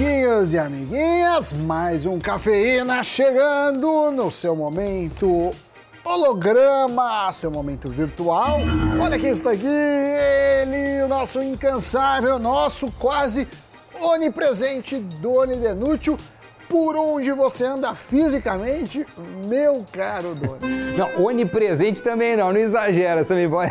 Amiguinhos e amiguinhas, mais um cafeína chegando no seu momento holograma, seu momento virtual. Olha quem está aqui, ele, o nosso incansável, nosso quase onipresente Doni Denútil. Por onde você anda fisicamente, meu caro Doni? Não, onipresente também não, não exagera, Sammy Boy.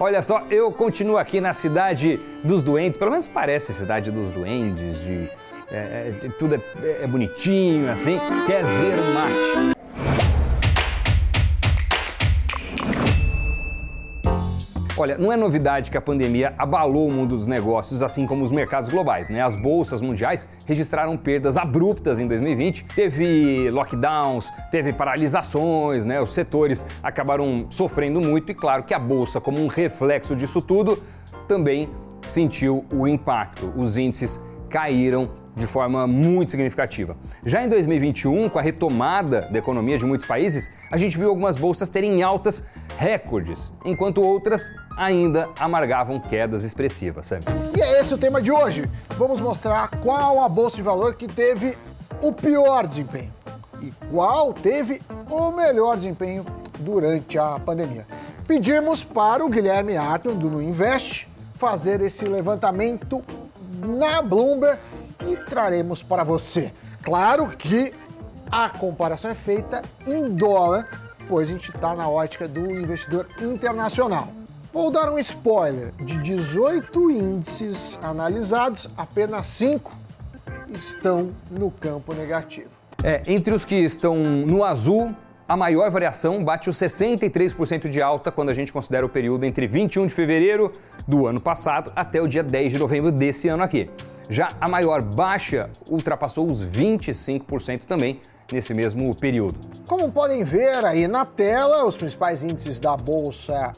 Olha só, eu continuo aqui na cidade dos doentes, pelo menos parece cidade dos duendes, de, é, de tudo é, é, bonitinho, assim, que é Zermatt. Olha, não é novidade que a pandemia abalou o mundo dos negócios, assim como os mercados globais, né? As bolsas mundiais registraram perdas abruptas em 2020, teve lockdowns, teve paralisações, né? Os setores acabaram sofrendo muito e claro que a bolsa, como um reflexo disso tudo, também sentiu o impacto. Os índices caíram de forma muito significativa. Já em 2021, com a retomada da economia de muitos países, a gente viu algumas bolsas terem altas recordes, enquanto outras ainda amargavam quedas expressivas. Sabe? E é esse o tema de hoje. Vamos mostrar qual a bolsa de valor que teve o pior desempenho e qual teve o melhor desempenho durante a pandemia. Pedimos para o Guilherme Arton, do Invest, fazer esse levantamento na Bloomberg e traremos para você. Claro que a comparação é feita em dólar, pois a gente está na ótica do investidor internacional. Vou dar um spoiler: de 18 índices analisados, apenas 5 estão no campo negativo. É, entre os que estão no azul, a maior variação bate os 63% de alta quando a gente considera o período entre 21 de fevereiro do ano passado até o dia 10 de novembro desse ano aqui. Já a maior baixa ultrapassou os 25% também nesse mesmo período. Como podem ver aí na tela, os principais índices da bolsa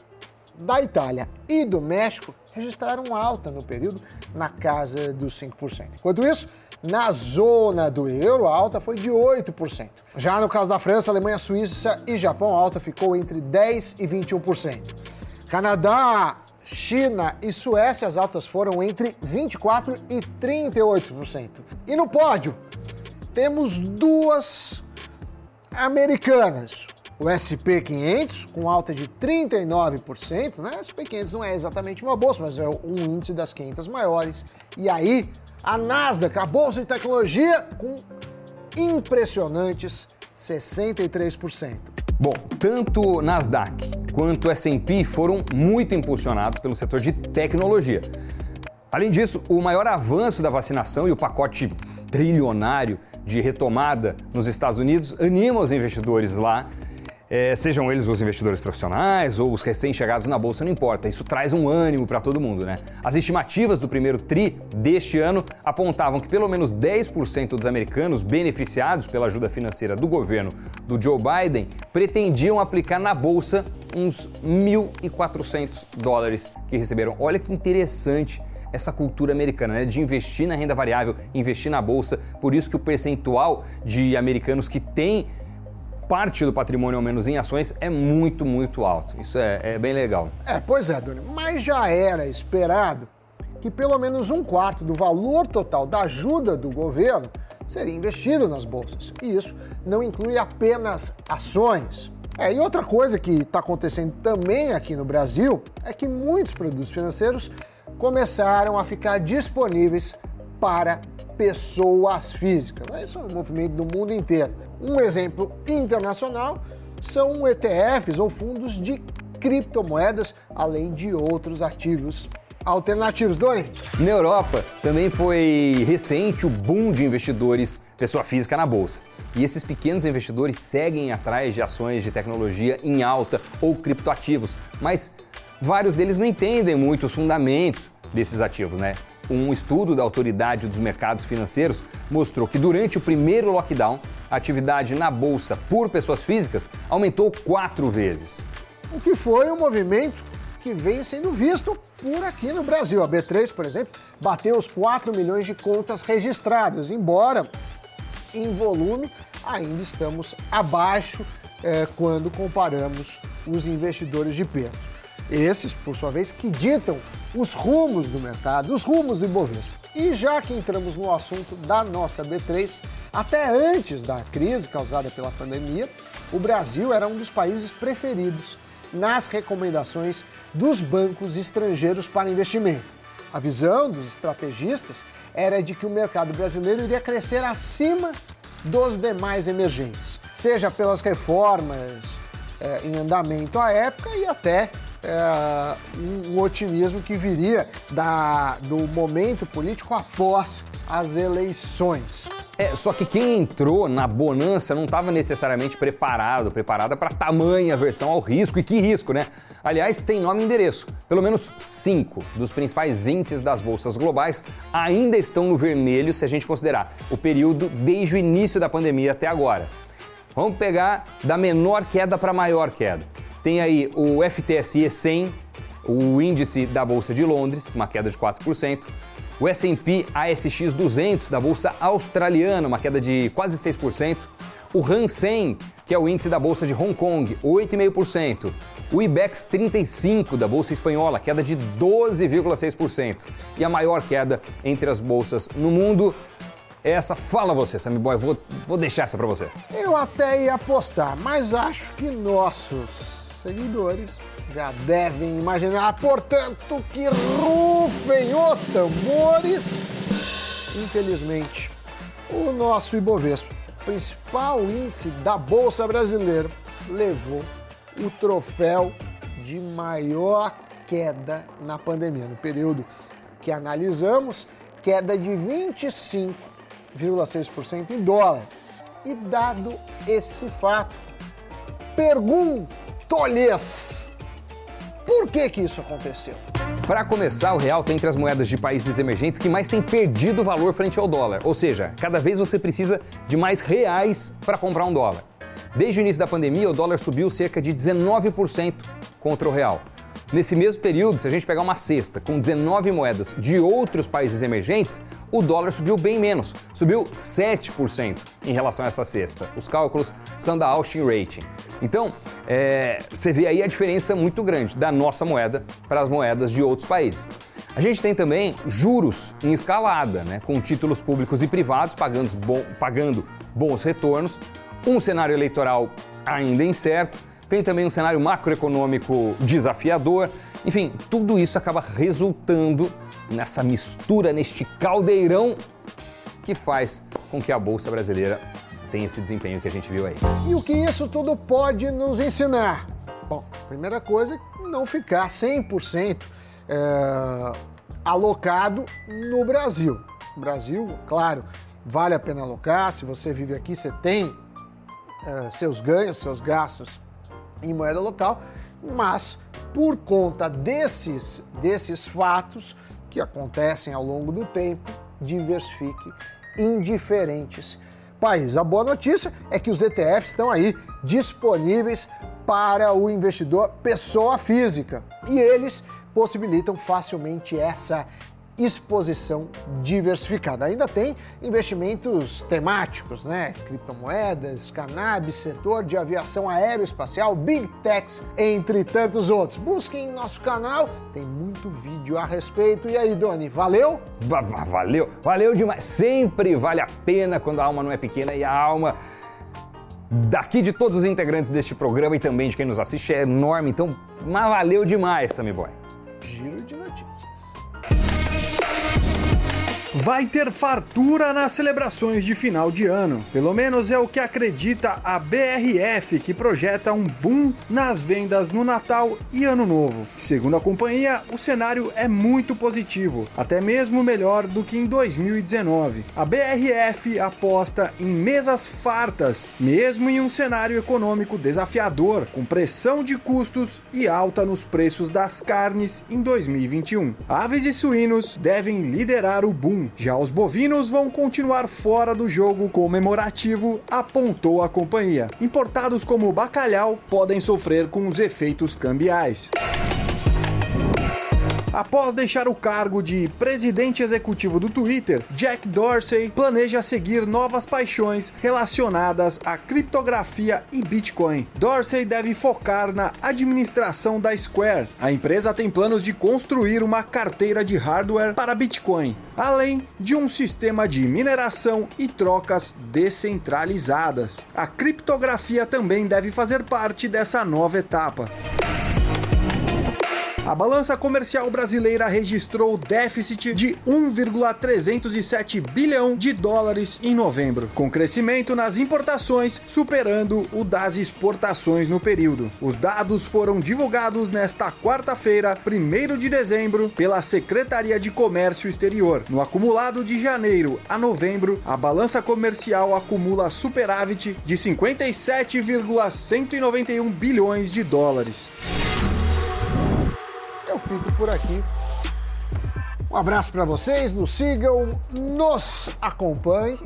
da Itália e do México registraram alta no período na casa dos 5%. Enquanto isso, na zona do euro, a alta foi de 8%. Já no caso da França, Alemanha, Suíça e Japão, a alta ficou entre 10% e 21%. Canadá, China e Suécia, as altas foram entre 24% e 38%. E no pódio, temos duas americanas. O SP 500 com alta de 39%, né? O SP 500 não é exatamente uma bolsa, mas é um índice das 500 maiores. E aí, a Nasdaq, a bolsa de tecnologia, com impressionantes 63%. Bom, tanto Nasdaq quanto S&P foram muito impulsionados pelo setor de tecnologia. Além disso, o maior avanço da vacinação e o pacote trilionário de retomada nos Estados Unidos anima os investidores lá é, sejam eles os investidores profissionais ou os recém-chegados na bolsa, não importa. Isso traz um ânimo para todo mundo, né? As estimativas do primeiro TRI deste ano apontavam que pelo menos 10% dos americanos beneficiados pela ajuda financeira do governo do Joe Biden pretendiam aplicar na bolsa uns 1.400 dólares que receberam. Olha que interessante essa cultura americana, né? de investir na renda variável, investir na bolsa. Por isso que o percentual de americanos que têm parte do patrimônio, ao menos em ações, é muito, muito alto. Isso é, é bem legal. É, pois é, Doni, mas já era esperado que pelo menos um quarto do valor total da ajuda do governo seria investido nas bolsas. E isso não inclui apenas ações. É, e outra coisa que está acontecendo também aqui no Brasil é que muitos produtos financeiros começaram a ficar disponíveis para pessoas físicas. Isso é um movimento do mundo inteiro. Um exemplo internacional são ETFs ou fundos de criptomoedas, além de outros ativos alternativos. Doni? Na Europa também foi recente o boom de investidores pessoa física na bolsa. E esses pequenos investidores seguem atrás de ações de tecnologia em alta ou criptoativos, mas vários deles não entendem muito os fundamentos desses ativos, né? Um estudo da Autoridade dos Mercados Financeiros mostrou que durante o primeiro lockdown, a atividade na bolsa por pessoas físicas aumentou quatro vezes. O que foi um movimento que vem sendo visto por aqui no Brasil. A B3, por exemplo, bateu os 4 milhões de contas registradas, embora em volume ainda estamos abaixo é, quando comparamos os investidores de peso. Esses, por sua vez, que ditam os rumos do mercado, os rumos do Ibovespa. E já que entramos no assunto da nossa B3, até antes da crise causada pela pandemia, o Brasil era um dos países preferidos nas recomendações dos bancos estrangeiros para investimento. A visão dos estrategistas era de que o mercado brasileiro iria crescer acima dos demais emergentes, seja pelas reformas é, em andamento à época e até é, um, otimismo que viria da, do momento político após as eleições. É, só que quem entrou na bonança não estava necessariamente preparado, preparada para tamanha aversão ao risco. E que risco, né? Aliás, tem nome e endereço. Pelo menos cinco dos principais índices das bolsas globais ainda estão no vermelho se a gente considerar o período desde o início da pandemia até agora. Vamos pegar da menor queda para maior queda. Tem aí o FTSE 100, o índice da Bolsa de Londres, uma queda de 4%, o S&P ASX 200 da bolsa australiana, uma queda de quase 6%, o Hang Seng, que é o índice da bolsa de Hong Kong, 8,5%, o IBEX 35 da bolsa espanhola, queda de 12,6%, e a maior queda entre as bolsas no mundo. Essa, fala você, Sammy Boy, vou, vou deixar essa para você. Eu até ia apostar, mas acho que nossos seguidores já devem imaginar, portanto, que rufem os tambores. Infelizmente, o nosso Ibovespa, principal índice da Bolsa Brasileira, levou o troféu de maior queda na pandemia. No período que analisamos, queda de 25,6% em dólar. E dado esse fato, pergunto-lhes por que, que isso aconteceu? Para começar, o real está entre as moedas de países emergentes que mais tem perdido valor frente ao dólar. Ou seja, cada vez você precisa de mais reais para comprar um dólar. Desde o início da pandemia, o dólar subiu cerca de 19% contra o real. Nesse mesmo período, se a gente pegar uma cesta com 19 moedas de outros países emergentes, o dólar subiu bem menos, subiu 7% em relação a essa cesta. Os cálculos são da Austin Rating. Então, é, você vê aí a diferença muito grande da nossa moeda para as moedas de outros países. A gente tem também juros em escalada, né, com títulos públicos e privados pagando, bom, pagando bons retornos, um cenário eleitoral ainda incerto tem também um cenário macroeconômico desafiador. Enfim, tudo isso acaba resultando nessa mistura, neste caldeirão que faz com que a Bolsa Brasileira tenha esse desempenho que a gente viu aí. E o que isso tudo pode nos ensinar? Bom, primeira coisa, não ficar 100% é, alocado no Brasil. Brasil, claro, vale a pena alocar. Se você vive aqui, você tem é, seus ganhos, seus gastos em moeda local, mas por conta desses, desses fatos que acontecem ao longo do tempo, diversifique em diferentes países. A boa notícia é que os ETFs estão aí disponíveis para o investidor pessoa física e eles possibilitam facilmente essa exposição diversificada. Ainda tem investimentos temáticos, né? Criptomoedas, cannabis, setor de aviação aeroespacial, big techs, entre tantos outros. Busquem nosso canal, tem muito vídeo a respeito. E aí, Doni, valeu? Valeu, valeu demais. Sempre vale a pena quando a alma não é pequena e a alma daqui de todos os integrantes deste programa e também de quem nos assiste é enorme. Então, mas valeu demais, Sammy Boy. Giro de notícias. Vai ter fartura nas celebrações de final de ano. Pelo menos é o que acredita a BRF, que projeta um boom nas vendas no Natal e Ano Novo. Segundo a companhia, o cenário é muito positivo, até mesmo melhor do que em 2019. A BRF aposta em mesas fartas, mesmo em um cenário econômico desafiador, com pressão de custos e alta nos preços das carnes em 2021. Aves e suínos devem liderar o boom já os bovinos vão continuar fora do jogo comemorativo, apontou a companhia. Importados como bacalhau podem sofrer com os efeitos cambiais. Após deixar o cargo de presidente executivo do Twitter, Jack Dorsey planeja seguir novas paixões relacionadas à criptografia e Bitcoin. Dorsey deve focar na administração da Square. A empresa tem planos de construir uma carteira de hardware para Bitcoin, além de um sistema de mineração e trocas descentralizadas. A criptografia também deve fazer parte dessa nova etapa. A balança comercial brasileira registrou déficit de 1,307 bilhão de dólares em novembro, com crescimento nas importações superando o das exportações no período. Os dados foram divulgados nesta quarta-feira, 1 de dezembro, pela Secretaria de Comércio Exterior. No acumulado de janeiro a novembro, a balança comercial acumula superávit de 57,191 bilhões de dólares fico por aqui. Um abraço para vocês, nos sigam, nos acompanhem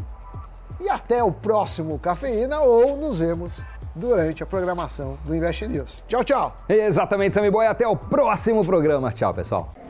e até o próximo Cafeína ou nos vemos durante a programação do Invest News. Tchau, tchau. Exatamente, Sammy Boy. Até o próximo programa. Tchau, pessoal.